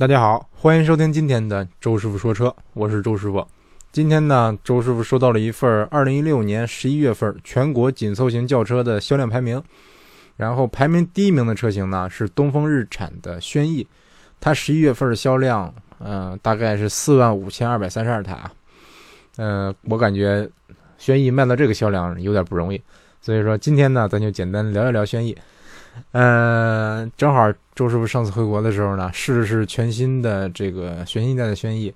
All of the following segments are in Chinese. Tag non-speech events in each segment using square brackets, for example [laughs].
大家好，欢迎收听今天的周师傅说车，我是周师傅。今天呢，周师傅收到了一份二零一六年十一月份全国紧凑型轿车的销量排名，然后排名第一名的车型呢是东风日产的轩逸，它十一月份的销量，嗯、大概是四万五千二百三十二台啊。嗯、我感觉轩逸卖到这个销量有点不容易，所以说今天呢，咱就简单聊一聊轩逸。嗯，正好周师傅上次回国的时候呢，试了试全新的这个全新一代的轩逸，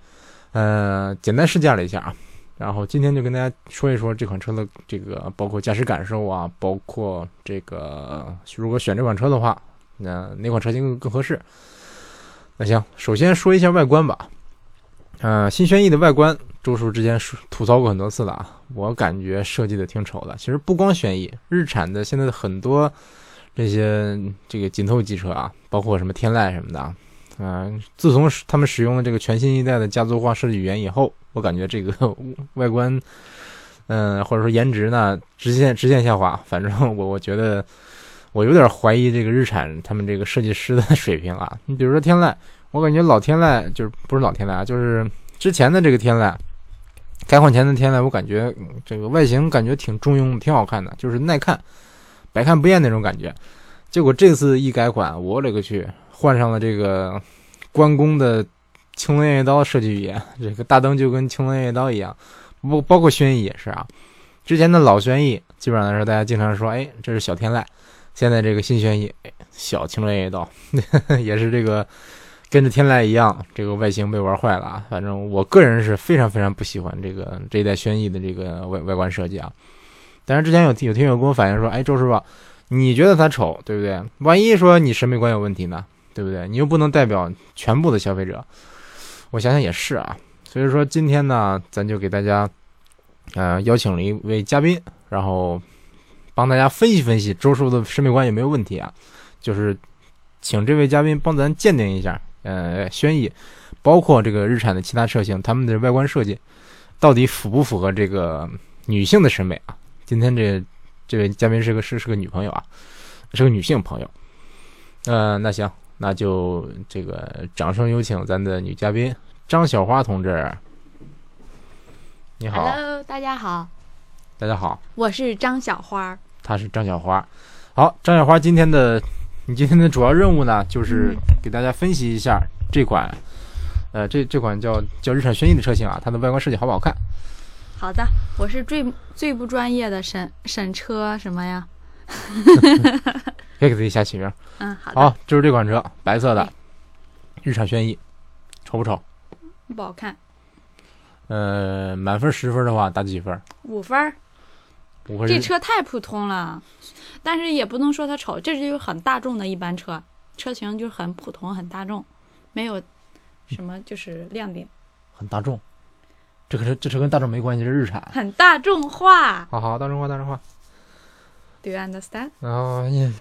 呃，简单试驾了一下啊。然后今天就跟大家说一说这款车的这个包括驾驶感受啊，包括这个如果选这款车的话，那、哪款车型更合适？那行，首先说一下外观吧。呃，新轩逸的外观，周叔之前吐槽过很多次了啊，我感觉设计的挺丑的。其实不光轩逸，日产的现在的很多这些这个紧凑级车啊，包括什么天籁什么的啊，嗯、自从他们使用了这个全新一代的家族化设计语言以后，我感觉这个 [laughs] 外观，嗯、或者说颜值呢，直线直线下滑。反正我我觉得，我有点怀疑这个日产他们这个设计师的 [laughs] 水平啊。你比如说天籁，我感觉老天籁就是不是老天籁啊，就是之前的这个天籁，改款前的天籁，我感觉、这个外形感觉挺中庸，挺好看的，就是耐看。百看不厌那种感觉。结果这次一改款，我勒个去，换上了这个关公的青龙偃月刀设计语言，这个大灯就跟青龙偃月刀一样，不包括轩逸也是啊。之前的老轩逸，基本上来说，大家经常说，哎，这是小天籁。现在这个新轩逸，小青龙偃月刀，[laughs] 也是这个跟着天籁一样，这个外形被玩坏了啊。反正我个人是非常非常不喜欢这个这一代轩逸的这个外外观设计啊。但是之前有有听友跟我反映说，哎，周师傅，你觉得它丑，对不对？万一说你审美观有问题呢，对不对？你又不能代表全部的消费者。我想想也是啊，所以说今天呢，咱就给大家，呃，邀请了一位嘉宾，然后帮大家分析分析周师傅的审美观有没有问题啊？就是请这位嘉宾帮咱鉴定一下，呃，轩逸，包括这个日产的其他车型，他们的外观设计到底符不符合这个女性的审美啊？今天这这位嘉宾是个是是个女朋友啊，是个女性朋友。呃，那行，那就这个掌声有请咱的女嘉宾张小花同志。你好 Hello，大家好，大家好，我是张小花。她是张小花。好，张小花今天的你今天的主要任务呢，就是给大家分析一下这款，呃，这这款叫叫日产轩逸的车型啊，它的外观设计好不好看？好的，我是最最不专业的审审车什么呀？[laughs] 可以给自己瞎起名。[laughs] 嗯，好的，好，就是这款车，白色的日产轩逸，丑不丑？不好看，呃，满分十分的话打几分？五分儿。五分这车太普通了，但是也不能说它丑，这就是很大众的一般车，车型就是很普通、很大众，没有什么就是亮点，很大众。这可是这车跟大众没关系，是日产。很大众化。好好，大众化，大众化。Do you understand？然后你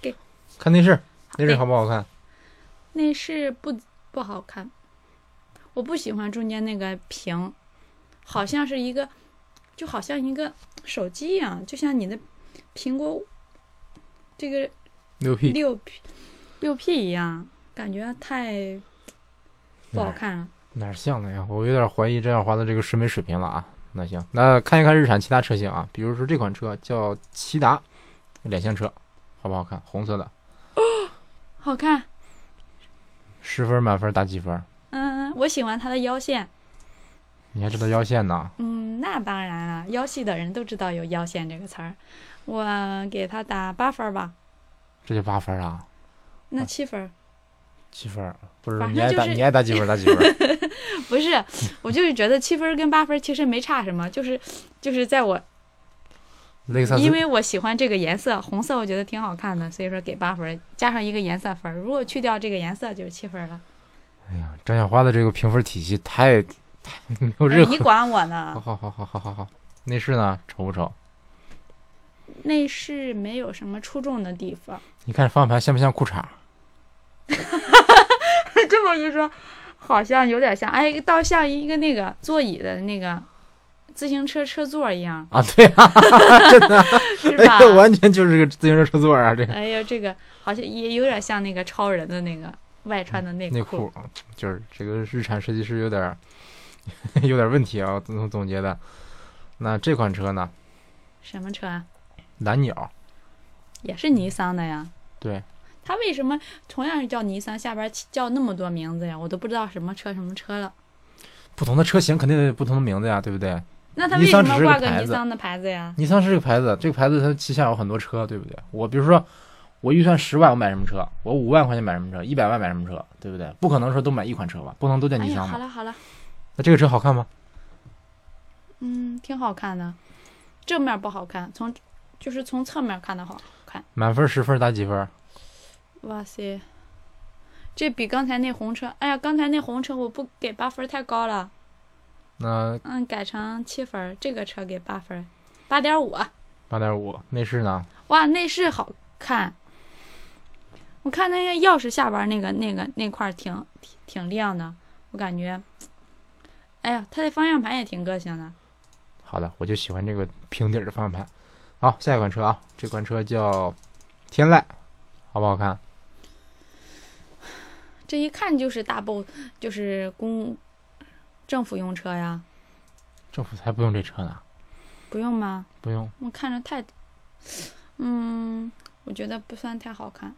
给看内饰，内饰好不好看？内饰不不好看，我不喜欢中间那个屏，好像是一个，就好像一个手机一样，就像你的苹果这个六 P 六 P 六 P 一样，感觉太不好看了。哪儿像的呀？我有点怀疑张小花的这个审美水平了啊。那行，那看一看日产其他车型啊，比如说这款车叫骐达，两厢车，好不好看？红色的，[gasps] 好看，十分满分打几分？嗯，我喜欢它的腰线。你还知道腰线呢？嗯，那当然了，腰细的人都知道有腰线这个词儿。我给它打八分儿吧，这就八分啊？那七分儿。七分儿？不是你爱打、就是你爱打几分打几分？[laughs] [laughs] 不是，我就是觉得七分跟八分其实没差什么，就是就是在我，因为我喜欢这个颜色，红色我觉得挺好看的，所以说给八分，加上一个颜色分。如果去掉这个颜色，就是七分了。哎呀，张小花的这个评分体系太太没有哎任何。你管我 [laughs] 好呢？好好好好好好，内饰呢丑不丑？内饰没有什么出众的地方。你看方向盘像不像裤衩？[laughs] 这么一说，好像有点像，哎，倒像一个那个座椅的那个自行车车座一样，啊，对啊，[laughs] 真的，是吧哎？呦，完全就是个自行车车座啊！这个哎呀，这个好像也有点像那个超人的那个外穿的内内裤，就是这个日产设计师有点儿 [laughs] 有点问题啊，总总结的。那这款车呢？什么车啊？蓝鸟，也是尼桑的呀。对，它为什么同样是叫尼桑，下边起叫那么多名字呀？我都不知道什么车什么车了。不同的车型肯定有不同的名字呀，对不对？那它为什么挂个尼桑的牌子呀？尼桑是这个牌子，这个牌子它旗下有很多车，对不对？我比如说，我预算十万，我买什么车？我五万块钱买什么车？一百万买什么车？对不对？不可能说都买一款车吧？不能都叫尼桑吧？好了好了，那这个车好看吗？嗯，挺好看的，正面不好看，从就是从侧面看的好看。满分十分打几分？哇塞，这比刚才那红车，哎呀，刚才那红车我不给八分太高了，那嗯，改成七分，这个车给八分，八点五。八点五。内饰呢？哇，内饰好看，我看那个钥匙下边那个那个那块儿挺挺挺亮的，我感觉，哎呀，它的方向盘也挺个性的。好的，我就喜欢这个平底儿的方向盘。好，下一款车啊，这款车叫天籁，好不好看？这一看就是大 BOSS，就是公政府用车呀，政府才不用这车呢，不用吗？不用。我看着太，嗯，我觉得不算太好看，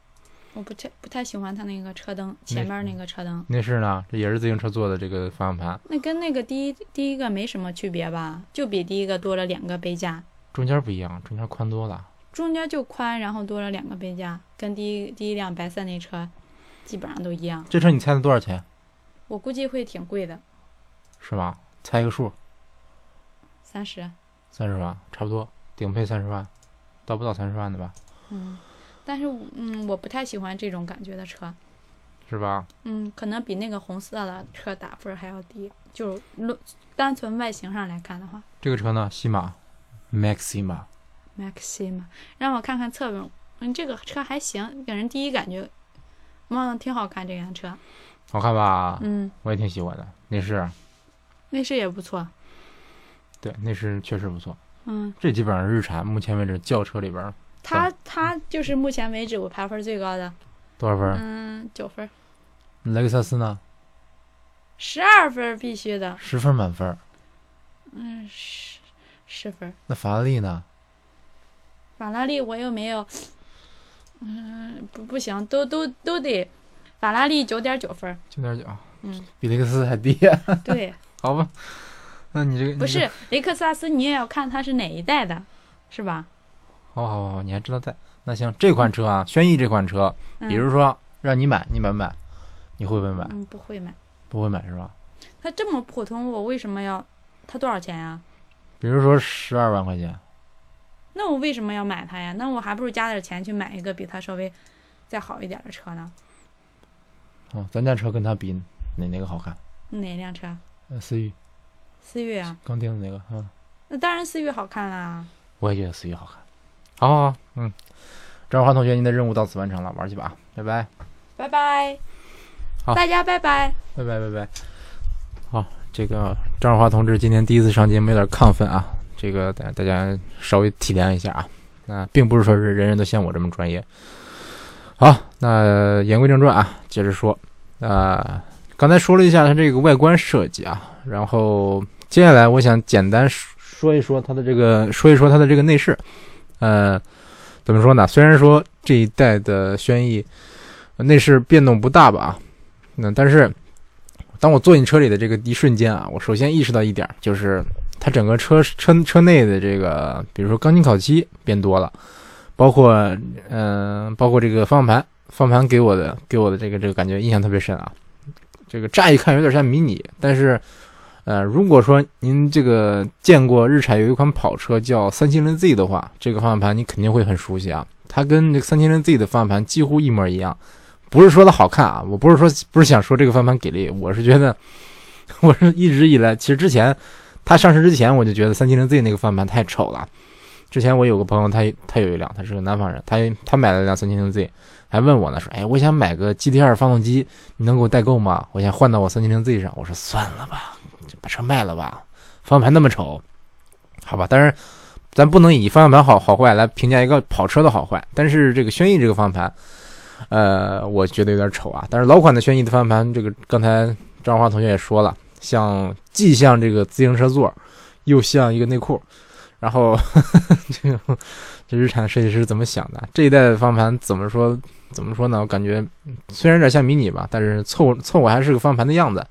我不太不太喜欢它那个车灯前面那个车灯，内饰呢？这也是自行车做的这个方向盘，那跟那个第一第一个没什么区别吧？就比第一个多了两个杯架，中间不一样，中间宽多了。中间就宽，然后多了两个杯架，跟第一第一辆白色那车基本上都一样。这车你猜它多少钱？我估计会挺贵的，是吧？猜一个数，三十，三十万，差不多，顶配三十万，到不到三十万的吧？嗯，但是嗯，我不太喜欢这种感觉的车，是吧？嗯，可能比那个红色的车打分还要低，就论单纯外形上来看的话这个车呢，西马，Maxima，，Maxima，让我看看侧面，嗯，这个车还行，给人第一感觉，嗯，挺好看这辆车，好看吧？嗯，我也挺喜欢的。内饰，内饰也不错，对，内饰确实不错。嗯，这基本上日产目前为止轿车里边儿它它就是目前为止我排分最高的，多少分？嗯，九分，雷克萨斯呢？十二分必须的，十分满分。嗯，十十分。那法拉利呢？法拉利我又没有，嗯，不不行，都都都得，法拉利九点九分儿，九点九，嗯，比雷克萨斯还低。[laughs] 对，[laughs] 好吧，那你这个不是雷克萨斯，你也要看它是哪一代的，是吧？好好好好，你还知道在？那行，这款车啊，轩逸这款车，嗯、比如说让你买，你买不买？你会不会买？嗯，不会买，不会买是吧？它这么普通，我为什么要？它多少钱呀？比如说十二万块钱，那我为什么要买它呀？那我还不如加点钱去买一个比它稍微再好一点的车呢？啊，咱家车跟它比哪哪个好看？哪辆车？呃，思域思域啊？刚定的那个，嗯，那当然思域好看啦。我也觉得思域好看。好好好，嗯，张华同学，您的任务到此完成了，玩去吧啊，拜拜，拜拜，好大家拜拜。拜拜拜拜。好，这个张少华同志今天第一次上节目有点亢奋啊，这个大大家稍微体谅一下啊。那并不是说是人人都像我这么专业。好，那言归正传啊，接着说。呃，刚才说了一下它这个外观设计啊，然后接下来我想简单说一说它的这个，说一说它的这个内饰。呃，怎么说呢？虽然说这一代的轩逸内饰变动不大吧啊，那但是当我坐进车里的这个一瞬间啊，我首先意识到一点，就是它整个车车车内的这个，比如说钢筋烤漆变多了，包括嗯、包括这个方向盘，方向盘给我的给我的这个这个感觉印象特别深啊。这个乍一看有点像迷你，但是呃，如果说您这个见过日产有一款跑车叫三七零 Z 的话，这个方向盘你肯定会很熟悉啊。它跟这个三七零 Z 的方向盘几乎一模一样。不是说它好看啊，我不是说不是想说这个方向盘给力，我是觉得，我是一直以来，其实之前它上市之前我就觉得三七零 Z 那个方向盘太丑了。之前我有个朋友，他他有一辆，他是个南方人，他他买了辆三七零 Z，还问我呢，说，哎，我想买个 GT 二发动机，你能给我代购吗？我想换到我三七零 Z 上。我说算了吧，就把车卖了吧，方向盘那么丑，好吧。但是咱不能以方向盘好好坏来评价一个跑车的好坏。但是这个轩逸这个方向盘。呃，我觉得有点丑啊。但是老款的轩逸的方向盘，这个刚才张华同学也说了，像既像这个自行车座，又像一个内裤。然后呵 [laughs] 呵这个这日产设计师怎么想的？这一代的方向盘怎么说？怎么说呢？我感觉虽然有点像迷你吧，但是凑凑合还是个方向盘的样子。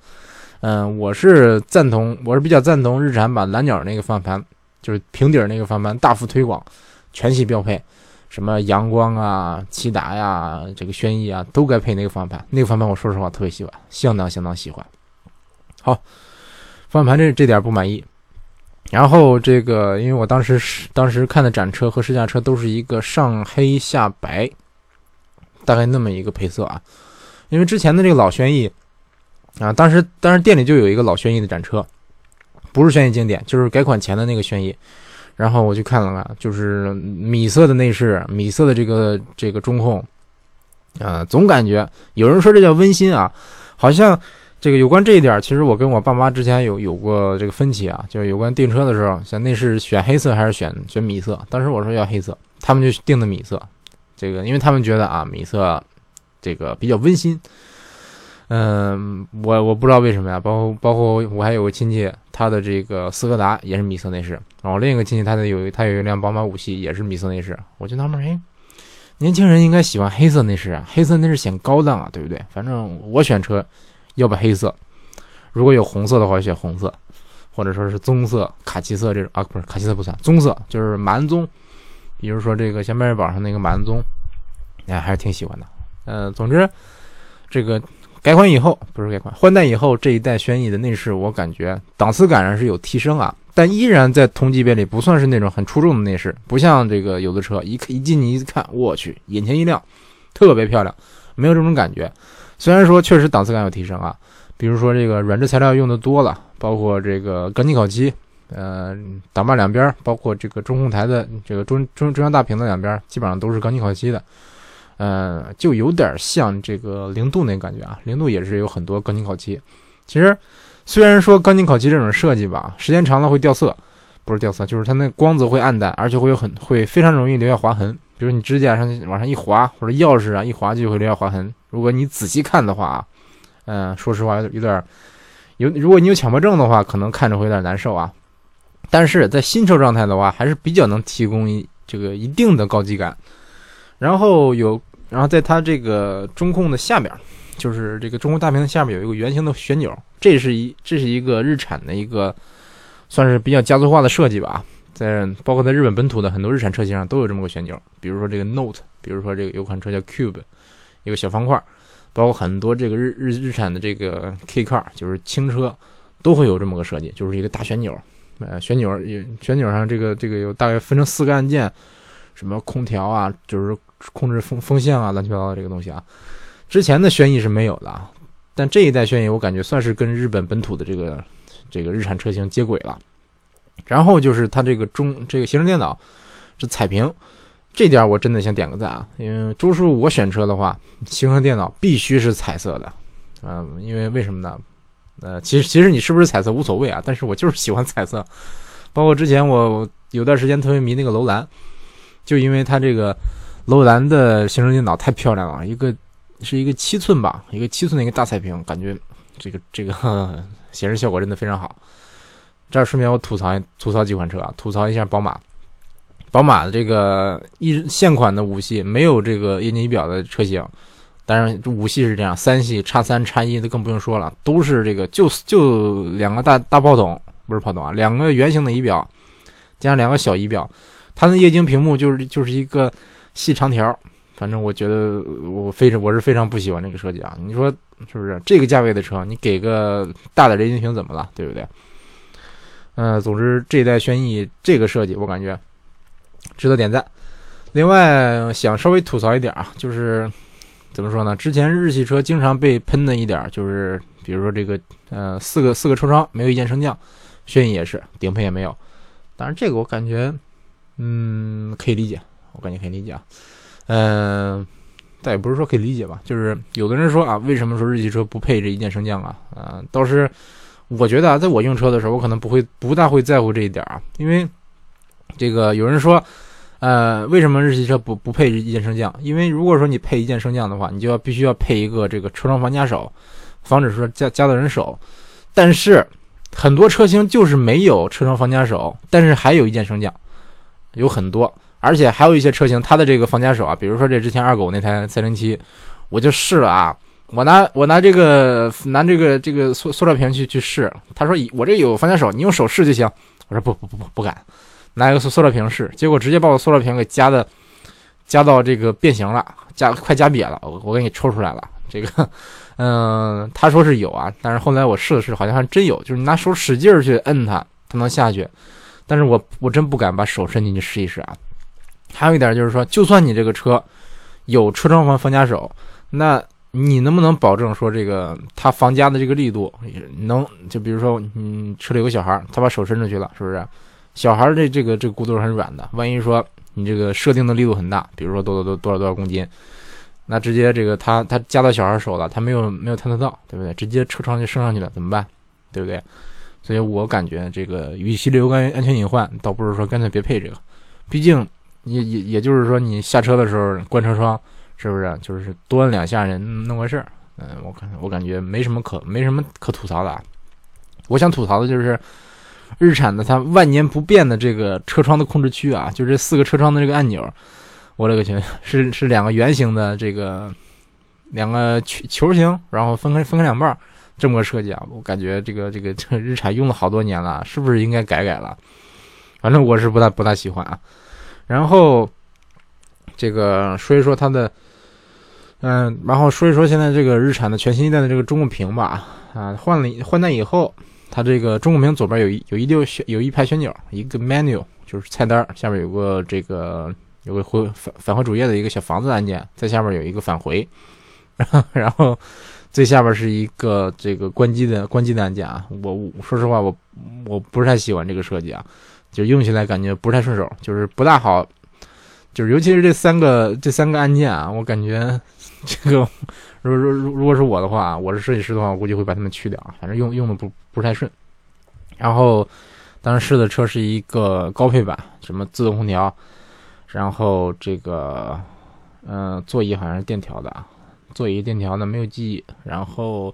嗯，我是赞同，我是比较赞同日产把蓝鸟那个方向盘，就是平底那个方向盘大幅推广，全系标配，什么阳光啊、骐达呀、这个轩逸啊，都该配那个方向盘。那个方向盘我说实话特别喜欢，相当相当喜欢。好，方向盘这这点不满意。然后这个，因为我当时是当时看的展车和试驾车都是一个上黑下白，大概那么一个配色啊。因为之前的这个老轩逸啊，当时当时店里就有一个老轩逸的展车，不是轩逸经典，就是改款前的那个轩逸。然后我去看了看，就是米色的内饰，米色的这个这个中控，啊，总感觉有人说这叫温馨啊，好像。这个有关这一点，其实我跟我爸妈之前有有过这个分歧啊，就是有关订车的时候，像内饰选黑色还是选选米色？当时我说要黑色，他们就定的米色。这个因为他们觉得啊，米色这个比较温馨。嗯，我我不知道为什么呀。包括包括我还有个亲戚，他的这个斯柯达也是米色内饰。然后另一个亲戚他的有他有一辆宝马五系也是米色内饰。我就纳闷，哎，年轻人应该喜欢黑色内饰啊，黑色内饰显高档啊，对不对？反正我选车。要不黑色，如果有红色的话，选红色，或者说是棕色、卡其色这种啊，不是卡其色不算，棕色就是蛮棕，比如说这个像迈锐宝上那个蛮棕，哎，还是挺喜欢的。嗯，总之，这个改款以后不是改款换代以后，这一代轩逸的内饰我感觉档次感上是有提升啊，但依然在同级别里不算是那种很出众的内饰，不像这个有的车一一进去一看，我去，眼前一亮，特别漂亮，没有这种感觉。虽然说确实档次感有提升啊，比如说这个软质材料用的多了，包括这个钢筋烤漆，呃，挡把两边，包括这个中控台的这个中中中央大屏的两边，基本上都是钢筋烤漆的，呃，就有点像这个零度那感觉啊，零度也是有很多钢筋烤漆。其实虽然说钢筋烤漆这种设计吧，时间长了会掉色，不是掉色，就是它那光泽会暗淡，而且会有很会非常容易留下划痕。比如你指甲上往上一划，或者钥匙啊一划就会留下划痕。如果你仔细看的话啊，嗯，说实话有有点有，如果你有强迫症的话，可能看着会有点难受啊。但是在新车状态的话，还是比较能提供一这个一定的高级感。然后有，然后在它这个中控的下面，就是这个中控大屏的下面有一个圆形的旋钮，这是一这是一个日产的一个算是比较家族化的设计吧。在包括在日本本土的很多日产车型上都有这么个旋钮，比如说这个 Note，比如说这个有款车叫 Cube，一个小方块，包括很多这个日日日产的这个 K Car，就是轻车，都会有这么个设计，就是一个大旋钮，呃，旋钮旋钮上这个这个有大概分成四个按键，什么空调啊，就是控制风风向啊，乱七八糟的这个东西啊，之前的轩逸是没有的，但这一代轩逸我感觉算是跟日本本土的这个这个日产车型接轨了。然后就是它这个中这个行车电脑是彩屏，这点我真的想点个赞啊！因为周叔我选车的话，行车电脑必须是彩色的，嗯，因为为什么呢？呃，其实其实你是不是彩色无所谓啊，但是我就是喜欢彩色。包括之前我有段时间特别迷那个楼兰，就因为它这个楼兰的行车电脑太漂亮了，一个是一个七寸吧，一个七寸的一个大彩屏，感觉这个这个 [laughs] 显示效果真的非常好。这儿顺便我吐槽吐槽几款车啊，吐槽一下宝马。宝马的这个一现款的五系没有这个液晶仪表的车型，当然五系是这样，三系叉三叉一的更不用说了，都是这个就就两个大大炮筒，不是炮筒啊，两个圆形的仪表加上两个小仪表，它的液晶屏幕就是就是一个细长条。反正我觉得我非常我是非常不喜欢这个设计啊。你说是不是？这个价位的车，你给个大的液晶屏怎么了？对不对？嗯，总之这一代轩逸这个设计，我感觉值得点赞。另外，想稍微吐槽一点啊，就是怎么说呢？之前日系车经常被喷的一点，就是比如说这个呃四个四个车窗没有一键升降，轩逸也是顶配也没有。当然这个我感觉嗯可以理解，我感觉可以理解啊。嗯，但也不是说可以理解吧，就是有的人说啊，为什么说日系车不配这一键升降啊？啊，倒是。我觉得啊，在我用车的时候，我可能不会不大会在乎这一点啊，因为这个有人说，呃，为什么日系车不不配一键升降？因为如果说你配一键升降的话，你就要必须要配一个这个车窗防夹手，防止说夹夹到人手。但是很多车型就是没有车窗防夹手，但是还有一键升降，有很多，而且还有一些车型它的这个防夹手啊，比如说这之前二狗那台三零七，我就试了啊，我拿我拿这个拿这个这个塑塑料瓶去去试，他说我这有防夹手，你用手试就行。我说不不不不不敢。拿一个塑塑料瓶试，结果直接把我塑料瓶给夹的，夹到这个变形了，夹快夹瘪了。我我给你抽出来了。这个，嗯，他说是有啊，但是后来我试了试，好像还真有，就是你拿手使劲去摁它，它能下去。但是我我真不敢把手伸进去试一试啊。还有一点就是说，就算你这个车有车窗防防夹手，那你能不能保证说这个他防夹的这个力度能？就比如说，嗯，车里有个小孩，他把手伸出去了，是不是？小孩这这个这个骨头是很软的，万一说你这个设定的力度很大，比如说多多多多少多少公斤，那直接这个他他夹到小孩手了，他没有没有探测到，对不对？直接车窗就升上去了，怎么办？对不对？所以我感觉这个与其留个安全隐患，倒不如说干脆别配这个，毕竟也也也就是说你下车的时候关车窗，是不是就是多两下人弄个事儿？嗯，我感我感觉没什么可没什么可吐槽的啊。我想吐槽的就是。日产的它万年不变的这个车窗的控制区啊，就这四个车窗的这个按钮，我勒个去，是是两个圆形的这个两个球球形，然后分开分开两半这么个设计啊，我感觉这个这个日产用了好多年了，是不是应该改改了？反正我是不大不大喜欢啊。然后这个说一说它的，嗯，然后说一说现在这个日产的全新一代的这个中控屏吧，啊，换了换代以后。它这个中控屏左边有一有一溜旋有一排旋钮，一个 menu 就是菜单，下面有个这个有个回返返回主页的一个小房子按键，在下面有一个返回，[laughs] 然后最下边是一个这个关机的关机的按键啊。我说实话，我我不是太喜欢这个设计啊，就用起来感觉不太顺手，就是不大好，就是尤其是这三个这三个按键啊，我感觉这个。如如如如果是我的话，我是设计师的话，我估计会把它们去掉，反正用用的不不太顺。然后当时试的车是一个高配版，什么自动空调，然后这个嗯座椅好像是电调的，座椅电调的没有记忆。然后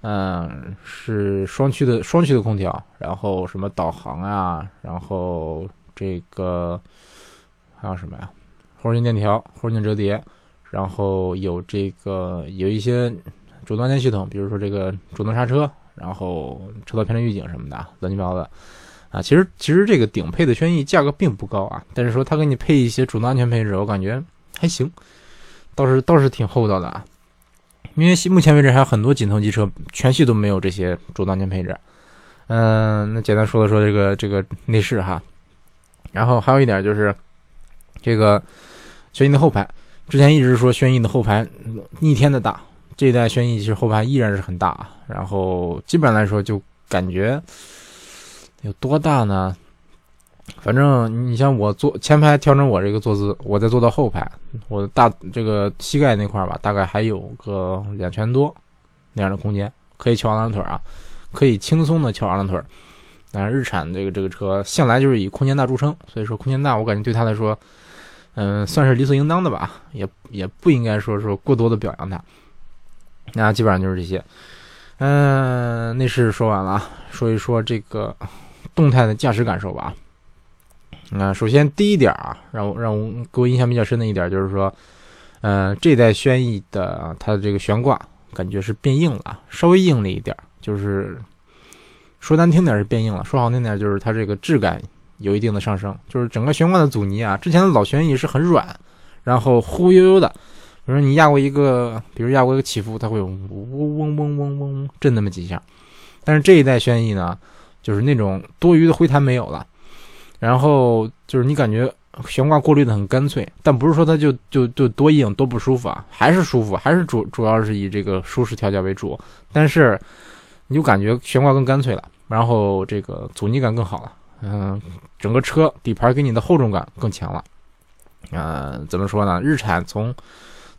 嗯是双区的双区的空调，然后什么导航啊，然后这个还有什么呀？后视镜电调，后视镜折叠。然后有这个有一些主动安全系统，比如说这个主动刹车，然后车道偏离预警什么的，乱七八糟的啊。其实其实这个顶配的轩逸价格并不高啊，但是说它给你配一些主动安全配置，我感觉还行，倒是倒是挺厚道的啊。因为目前为止还有很多紧凑级车全系都没有这些主动安全配置。嗯，那简单说了说这个这个内饰哈，然后还有一点就是这个轩逸的后排。之前一直说轩逸的后排逆天的大，这一代轩逸其实后排依然是很大，然后基本上来说就感觉有多大呢？反正你像我坐前排调整我这个坐姿，我再坐到后排，我的大这个膝盖那块吧，大概还有个两拳多那样的空间，可以翘二郎腿啊，可以轻松的翘二郎腿。但是日产这个这个车向来就是以空间大著称，所以说空间大，我感觉对他来说。嗯，算是理所应当的吧，也也不应该说说过多的表扬它。那基本上就是这些。嗯，内饰说完了，说一说这个动态的驾驶感受吧。那首先第一点啊，让我让我给我印象比较深的一点就是说，呃，这代轩逸的它的这个悬挂感觉是变硬了，稍微硬了一点，就是说难听点是变硬了，说好听点就是它这个质感。有一定的上升，就是整个悬挂的阻尼啊，之前的老轩逸是很软，然后忽悠悠的。比如说你压过一个，比如压过一个起伏，它会嗡嗡嗡嗡嗡嗡震那么几下。但是这一代轩逸呢，就是那种多余的灰弹没有了，然后就是你感觉悬挂过滤的很干脆，但不是说它就就就多硬多不舒服啊，还是舒服，还是主主要是以这个舒适调教为主。但是你就感觉悬挂更干脆了，然后这个阻尼感更好了。嗯，整个车底盘给你的厚重感更强了。呃，怎么说呢？日产从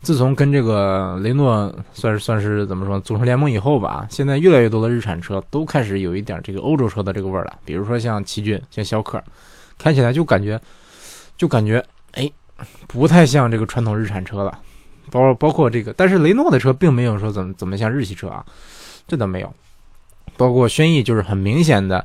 自从跟这个雷诺算是算是怎么说组成联盟以后吧，现在越来越多的日产车都开始有一点这个欧洲车的这个味儿了。比如说像奇骏、像逍客，开起来就感觉就感觉哎，不太像这个传统日产车了。包包括这个，但是雷诺的车并没有说怎么怎么像日系车啊，这倒没有。包括轩逸就是很明显的，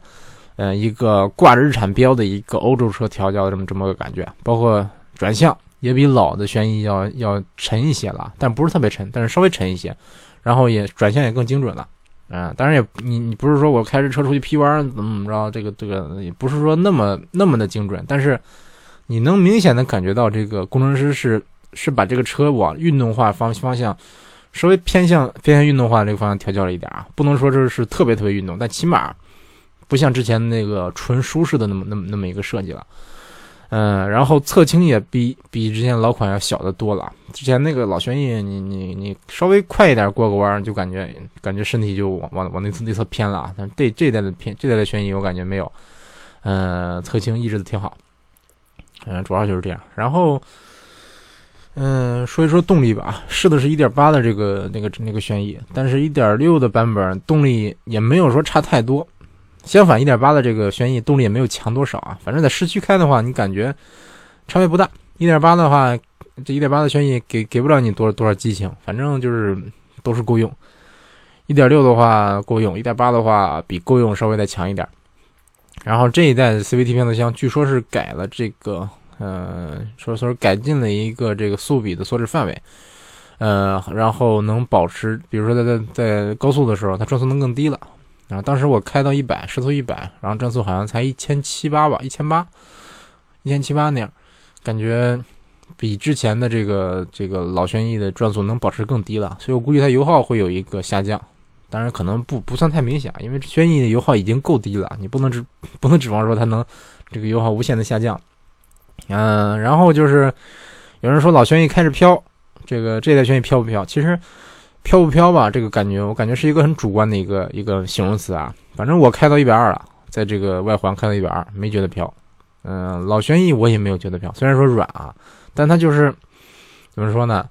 呃，一个挂着日产标的一个欧洲车调教的这么这么个感觉。包括转向也比老的轩逸要要沉一些了，但不是特别沉，但是稍微沉一些。然后也转向也更精准了，啊，当然也你你不是说我开着车出去劈弯怎么怎么着，这个这个也不是说那么那么的精准，但是你能明显的感觉到这个工程师是是把这个车往运动化方方向稍微偏向偏向运动化这个方向调教了一点啊，不能说这是特别特别运动，但起码不像之前那个纯舒适的那么那么那么一个设计了。嗯，然后侧倾也比比之前老款要小的多了。之前那个老轩逸，你你你稍微快一点过个弯，就感觉感觉身体就往往往那侧那侧偏了。但这这代的偏这代的轩逸，我感觉没有，嗯，侧倾抑制的挺好。嗯，主要就是这样。然后，嗯，说一说动力吧，试的是1.8的这个那个那个轩逸，但是1.6的版本动力也没有说差太多。相反，一点八的这个轩逸动力也没有强多少啊。反正在市区开的话，你感觉差别不大。一点八的话，这一点八的轩逸给给不了你多少多少激情，反正就是都是够用。一点六的话够用，一点八的话比够用稍微再强一点。然后这一代的 CVT 变速箱据说是改了这个，呃，说说改进了一个这个速比的缩制范围，呃，然后能保持，比如说在在在高速的时候，它转速能更低了。然后当时我开到一百，时速一百，然后转速好像才一千七八吧，一千八，一千七八那样，感觉比之前的这个这个老轩逸的转速能保持更低了，所以我估计它油耗会有一个下降，当然可能不不算太明显，因为轩逸的油耗已经够低了，你不能指 [laughs] 不能指望说它能这个油耗无限的下降。嗯，然后就是有人说老轩逸开始飘，这个这代轩逸飘不飘？其实。飘不飘吧？这个感觉，我感觉是一个很主观的一个一个形容词啊。反正我开到一百二了，在这个外环开到一百二，没觉得飘。嗯，老轩逸我也没有觉得飘，虽然说软啊，但它就是怎么说呢？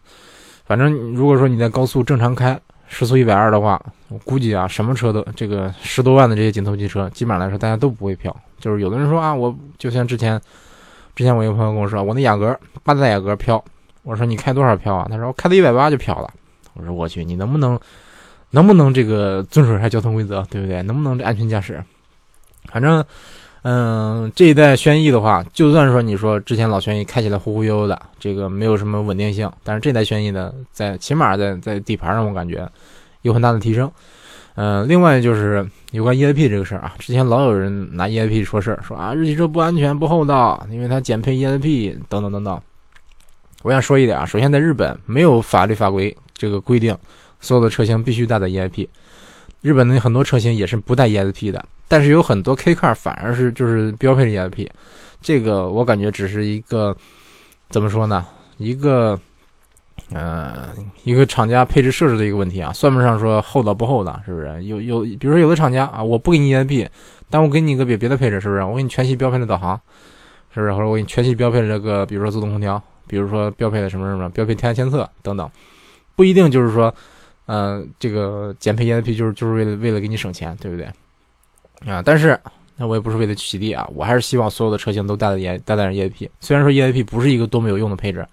反正如果说你在高速正常开，时速一百二的话，我估计啊，什么车都这个十多万的这些紧凑级车，基本上来说大家都不会飘。就是有的人说啊，我就像之前之前我一个朋友跟我说，我那雅阁八代雅阁飘，我说你开多少飘啊？他说我开到一百八就飘了。我说我去，你能不能，能不能这个遵守一下交通规则，对不对？能不能这安全驾驶？反正，嗯，这一代轩逸的话，就算说你说之前老轩逸开起来忽忽悠悠的，这个没有什么稳定性，但是这代轩逸呢，在起码在在底盘上，我感觉有很大的提升。嗯，另外就是有关 EIP 这个事儿啊，之前老有人拿 EIP 说事儿，说啊日系车不安全不厚道，因为它减配 EIP 等等等等。我想说一点啊，首先在日本没有法律法规。这个规定，所有的车型必须带的 EIP。日本的很多车型也是不带 EIP 的，但是有很多 K car 反而是就是标配的 EIP。这个我感觉只是一个怎么说呢？一个呃，一个厂家配置设置的一个问题啊，算不上说厚道不厚道，是不是？有有，比如说有的厂家啊，我不给你 EIP，但我给你一个别别的配置，是不是？我给你全系标配的导航，是不是？或者我给你全系标配的这个，比如说自动空调，比如说标配的什么什么，标配天气监测等等。不一定就是说，呃，这个减配 EIP 就是就是为了为了给你省钱，对不对？啊，但是那我也不是为了取缔啊，我还是希望所有的车型都带了 E 带带上 EIP。虽然说 EIP 不是一个多么有用的配置，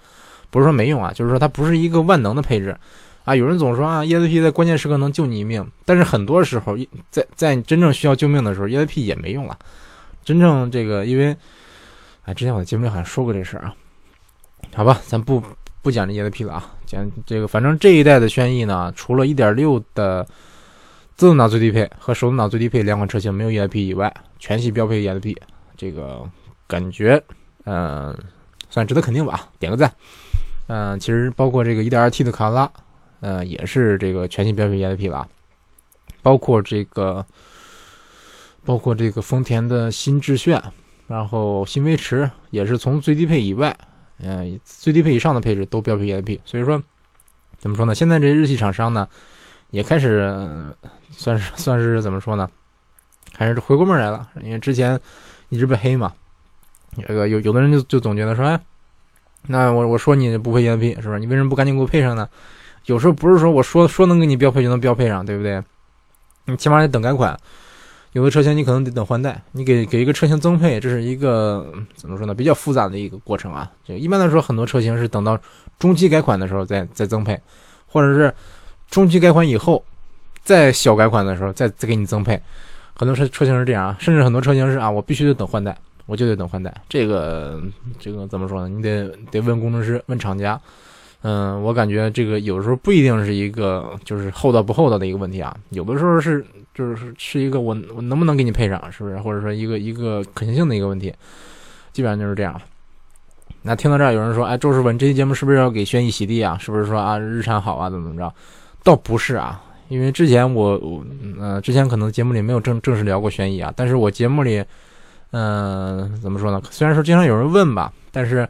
不是说没用啊，就是说它不是一个万能的配置啊。有人总说啊，EIP 在关键时刻能救你一命，但是很多时候在在你真正需要救命的时候，EIP 也没用了。真正这个，因为啊，之前我在节目里好像说过这事儿啊，好吧，咱不。不讲这 EIP 了啊，讲这个，反正这一代的轩逸呢，除了1.6的自动挡最低配和手动挡最低配两款车型没有 EIP 以外，全系标配 EIP，这个感觉，嗯，算值得肯定吧，点个赞。嗯，其实包括这个 1.2T 的卡罗拉，嗯，也是这个全系标配 EIP 了，包括这个，包括这个丰田的新致炫，然后新威驰也是从最低配以外。嗯，最低配以上的配置都标配 EIP，所以说怎么说呢？现在这日系厂商呢，也开始算是算是怎么说呢？开始回过味来了，因为之前一直被黑嘛。这个有有的人就就总觉得说，哎，那我我说你不配 EIP 是吧？你为什么不赶紧给我配上呢？有时候不是说我说说能给你标配就能标配上，对不对？你起码得等改款。有的车型你可能得等换代，你给给一个车型增配，这是一个怎么说呢？比较复杂的一个过程啊。就一般来说，很多车型是等到中期改款的时候再再增配，或者是中期改款以后再小改款的时候再再给你增配。很多车车型是这样啊，甚至很多车型是啊，我必须得等换代，我就得等换代。这个这个怎么说呢？你得得问工程师，问厂家。嗯，我感觉这个有时候不一定是一个就是厚道不厚道的一个问题啊，有的时候是就是是一个我我能不能给你配上，是不是？或者说一个一个可行性的一个问题，基本上就是这样。那听到这儿，有人说，哎，周师傅，你这期节目是不是要给轩逸洗地啊？是不是说啊日产好啊，怎么怎么着？倒不是啊，因为之前我我呃之前可能节目里没有正正式聊过轩逸啊，但是我节目里嗯怎么说呢？虽然说经常有人问吧，但是。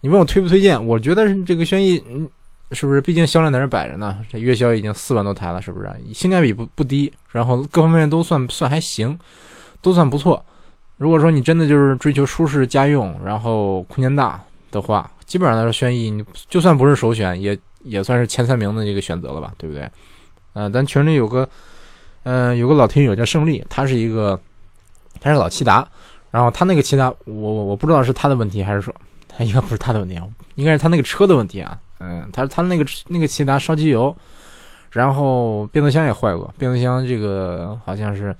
你问我推不推荐？我觉得这个轩逸，嗯，是不是？毕竟销量在这摆着呢，这月销已经四万多台了，是不是？性价比不不低，然后各方面都算算还行，都算不错。如果说你真的就是追求舒适、家用，然后空间大的话，基本上来说，轩逸你就算不是首选，也也算是前三名的一个选择了吧，对不对？嗯，咱群里有个，嗯，有个老听友叫胜利，他是一个，他是老骐达，然后他那个骐达，我我我不知道是他的问题还是说他。应该不是他的问题啊，应该是他那个车的问题啊。嗯，他他那个那个骐达烧机油，然后变速箱也坏过，变速箱这个好像是，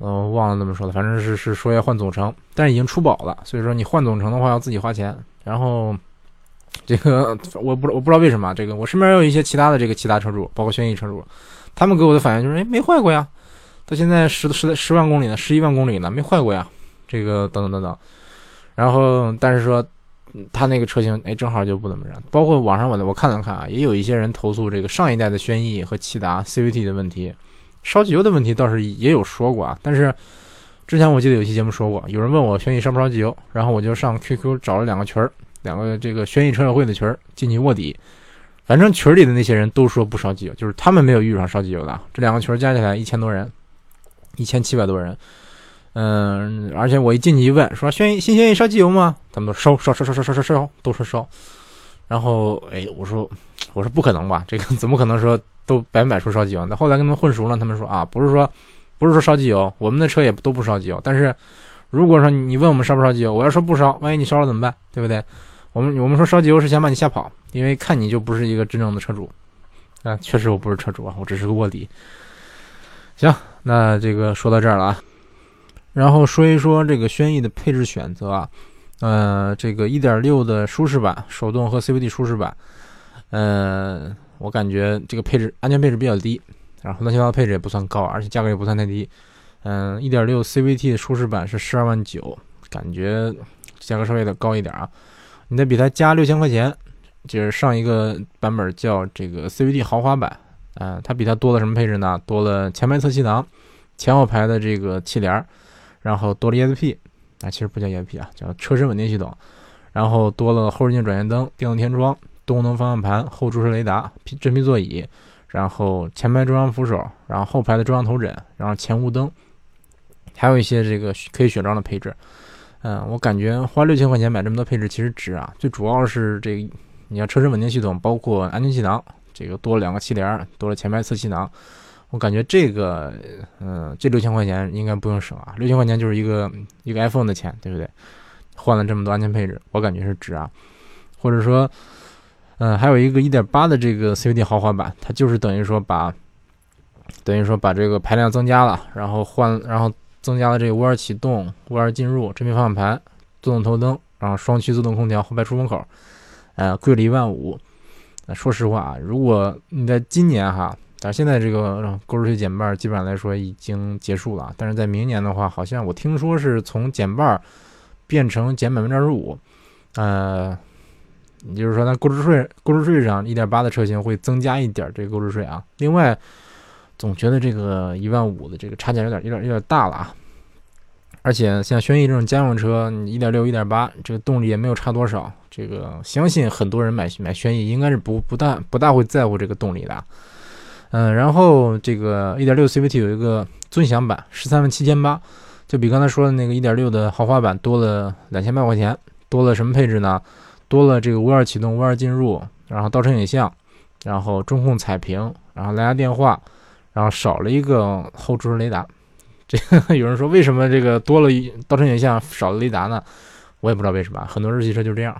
嗯，忘了怎么说了，反正是是说要换总成，但是已经出保了，所以说你换总成的话要自己花钱。然后这个我不我不知道为什么这个我身边有一些其他的这个骐达车主，包括轩逸车主，他们给我的反应就是哎没坏过呀，到现在十十十万公里呢，十一万公里呢没坏过呀，这个等等等等，然后但是说。他那个车型，哎，正好就不怎么样。包括网上我我看了看啊，也有一些人投诉这个上一代的轩逸和骐达 CVT 的问题，烧机油的问题倒是也有说过啊。但是之前我记得有期节目说过，有人问我轩逸烧不烧机油，然后我就上 QQ 找了两个群儿，两个这个轩逸车友会的群儿进去卧底，反正群里的那些人都说不烧机油，就是他们没有遇上烧机油的。这两个群加起来一千多人，一千七百多人。嗯，而且我一进去一问，说轩逸新轩逸烧机油吗？他们烧烧烧烧烧烧烧，都说烧。然后哎，我说 [laughs] 我说不可能吧，这个怎么可能说都百分百说烧机油？那后来跟他们混熟了，他们说啊，不是说不是说烧机油，我们的车也都不烧机油。但是如果说你问我们烧不烧机油，我要说不烧，万一你烧了怎么办？对不对？我们我们说烧机油是想把你吓跑，因为看你就不是一个真正的车主。啊，确实我不是车主啊，我只是个卧底。行，那这个说到这儿了啊。然后说一说这个轩逸的配置选择啊，呃，这个1.6的舒适版手动和 CVT 舒适版，呃，我感觉这个配置安全配置比较低，然后乱七八糟配置也不算高，而且价格也不算太低。嗯，1.6 CVT 的舒适版是十二万九，感觉价格稍微有点高一点啊。你得比它加六千块钱，就是上一个版本叫这个 CVT 豪华版，嗯，它比它多了什么配置呢？多了前排侧气囊，前后排的这个气帘。然后多了 ESP，啊，其实不叫 ESP 啊，叫车身稳定系统。然后多了后视镜转向灯、电动天窗、多功能方向盘、后驻车雷达、真皮座椅，然后前排中央扶手，然后后排的中央头枕，然后前雾灯，还有一些这个可以选装的配置。嗯，我感觉花六千块钱买这么多配置其实值啊。最主要是这个，你像车身稳定系统，包括安全气囊，这个多了两个气帘，多了前排侧气囊。我感觉这个，嗯，这六千块钱应该不用省啊，六千块钱就是一个一个 iPhone 的钱，对不对？换了这么多安全配置，我感觉是值啊。或者说，嗯，还有一个1.8的这个 CVT 豪华版，它就是等于说把，等于说把这个排量增加了，然后换，然后增加了这个无钥匙启动、无钥匙进入、真皮方向盘、自动头灯，然后双区自动空调、后排出风口，呃，贵了一万五。说实话啊，如果你在今年哈。但是现在这个购置税减半基本上来说已经结束了，但是在明年的话，好像我听说是从减半变成减百分之二十五，呃，也就是说，它购置税购置税上一点八的车型会增加一点这个购置税啊。另外，总觉得这个一万五的这个差价有点有点有点大了啊。而且像轩逸这种家用车，你一点六一点八这个动力也没有差多少，这个相信很多人买买轩逸应该是不不大不大会在乎这个动力的。嗯，然后这个1.6 CVT 有一个尊享版，十三万七千八，就比刚才说的那个1.6的豪华版多了两千八块钱，多了什么配置呢？多了这个无钥匙启动、无钥匙进入，然后倒车影像，然后中控彩屏，然后蓝牙电话，然后少了一个后驻车雷达，这个有人说为什么这个多了一倒车影像少了雷达呢？我也不知道为什么，很多日系车就这样。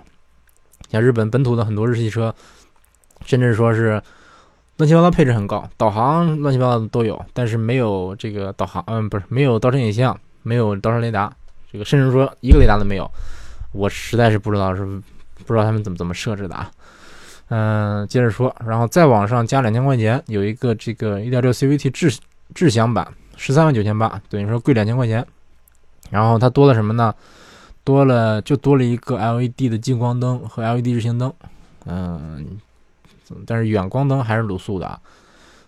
像日本本土的很多日系车，甚至说是乱七八糟配置很高，导航乱七八糟的都有，但是没有这个导航，嗯，不是没有倒车影像，没有倒车雷达，这个甚至说一个雷达都没有。我实在是不知道是不知道他们怎么怎么设置的啊。嗯，接着说，然后再往上加两千块钱，有一个这个1.6 CVT 智智享版，十三万九千八，等于说贵两千块钱。然后它多了什么呢？多了就多了一个 LED 的近光灯和 LED 日行灯，嗯，但是远光灯还是卤素的啊，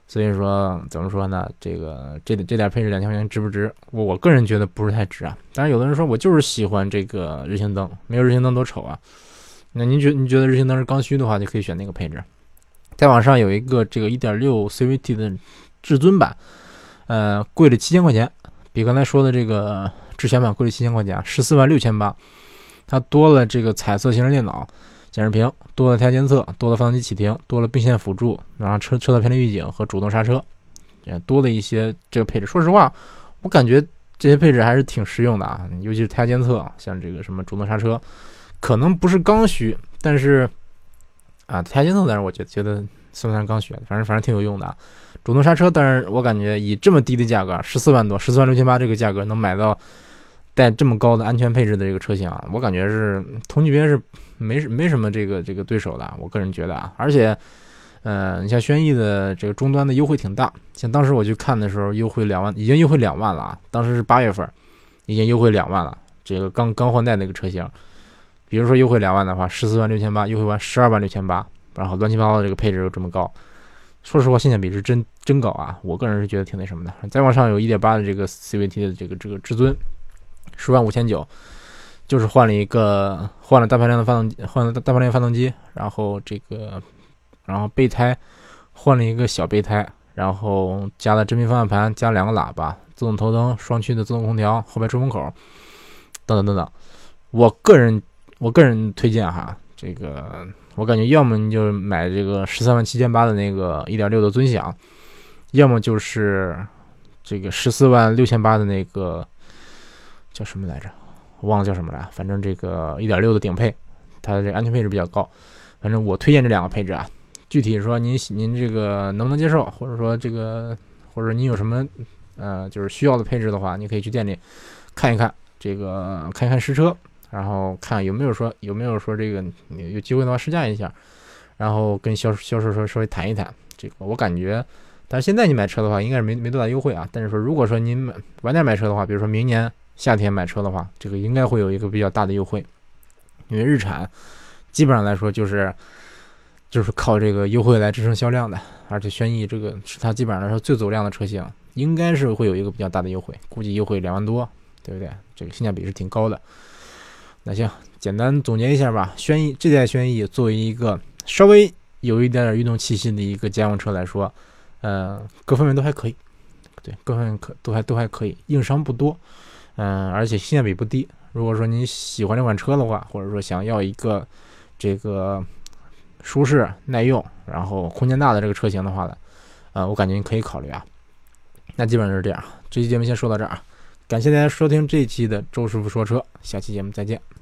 所以说怎么说呢？这个这这点配置两千块钱值不值？我我个人觉得不是太值啊。当然有的人说我就是喜欢这个日行灯，没有日行灯多丑啊。那您觉您觉得日行灯是刚需的话，就可以选那个配置。再往上有一个这个1.6 CVT 的至尊版，呃，贵了七千块钱，比刚才说的这个。智享版贵了七千块钱，十四万六千八。它多了这个彩色行车电脑、显示屏，多了胎监测，多了发动机启停，多了并线辅助，然后车车道偏离预警和主动刹车，也多了一些这个配置。说实话，我感觉这些配置还是挺实用的啊，尤其是胎监测，像这个什么主动刹车，可能不是刚需，但是啊，胎监测，但是我觉觉得算不算刚需？反正反正挺有用的。主动刹车，但是我感觉以这么低的价格，十四万多，十四万六千八这个价格能买到。带这么高的安全配置的这个车型啊，我感觉是同级别是没没什么这个这个对手的，我个人觉得啊，而且，呃，你像轩逸的这个终端的优惠挺大，像当时我去看的时候，优惠两万，已经优惠两万了啊，当时是八月份，已经优惠两万了，这个刚刚换代那个车型，比如说优惠两万的话，十四万六千八，优惠完十二万六千八，然后乱七八糟的这个配置又这么高，说实话性价比是真真高啊，我个人是觉得挺那什么的。再往上有一点八的这个 CVT 的这个这个至尊。十万五千九，就是换了一个换了大排量的发动机，换了大排量发动机，然后这个，然后备胎换了一个小备胎，然后加了真皮方向盘，加两个喇叭，自动头灯，双区的自动空调，后排出风口，等等等等。我个人我个人推荐哈，这个我感觉要么你就买这个十三万七千八的那个一点六的尊享，要么就是这个十四万六千八的那个。叫什么来着？我忘了叫什么了。反正这个一点六的顶配，它的这安全配置比较高。反正我推荐这两个配置啊。具体说您您这个能不能接受，或者说这个或者您有什么呃就是需要的配置的话，你可以去店里看一看，这个看一看实车，然后看有没有说有没有说这个有机会的话试驾一下，然后跟销销售说稍微谈一谈。这个我感觉，但是现在你买车的话，应该是没没多大优惠啊。但是说如果说您晚点买车的话，比如说明年。夏天买车的话，这个应该会有一个比较大的优惠，因为日产基本上来说就是就是靠这个优惠来支撑销量的，而且轩逸这个是它基本上来说最走量的车型，应该是会有一个比较大的优惠，估计优惠两万多，对不对？这个性价比是挺高的。那行，简单总结一下吧，轩逸这代轩逸作为一个稍微有一点点运动气息的一个家用车来说，呃，各方面都还可以，对，各方面可都还都还可以，硬伤不多。嗯，而且性价比不低。如果说你喜欢这款车的话，或者说想要一个这个舒适耐用，然后空间大的这个车型的话呢，呃，我感觉你可以考虑啊。那基本上就是这样，这期节目先说到这儿啊，感谢大家收听这一期的周师傅说车，下期节目再见。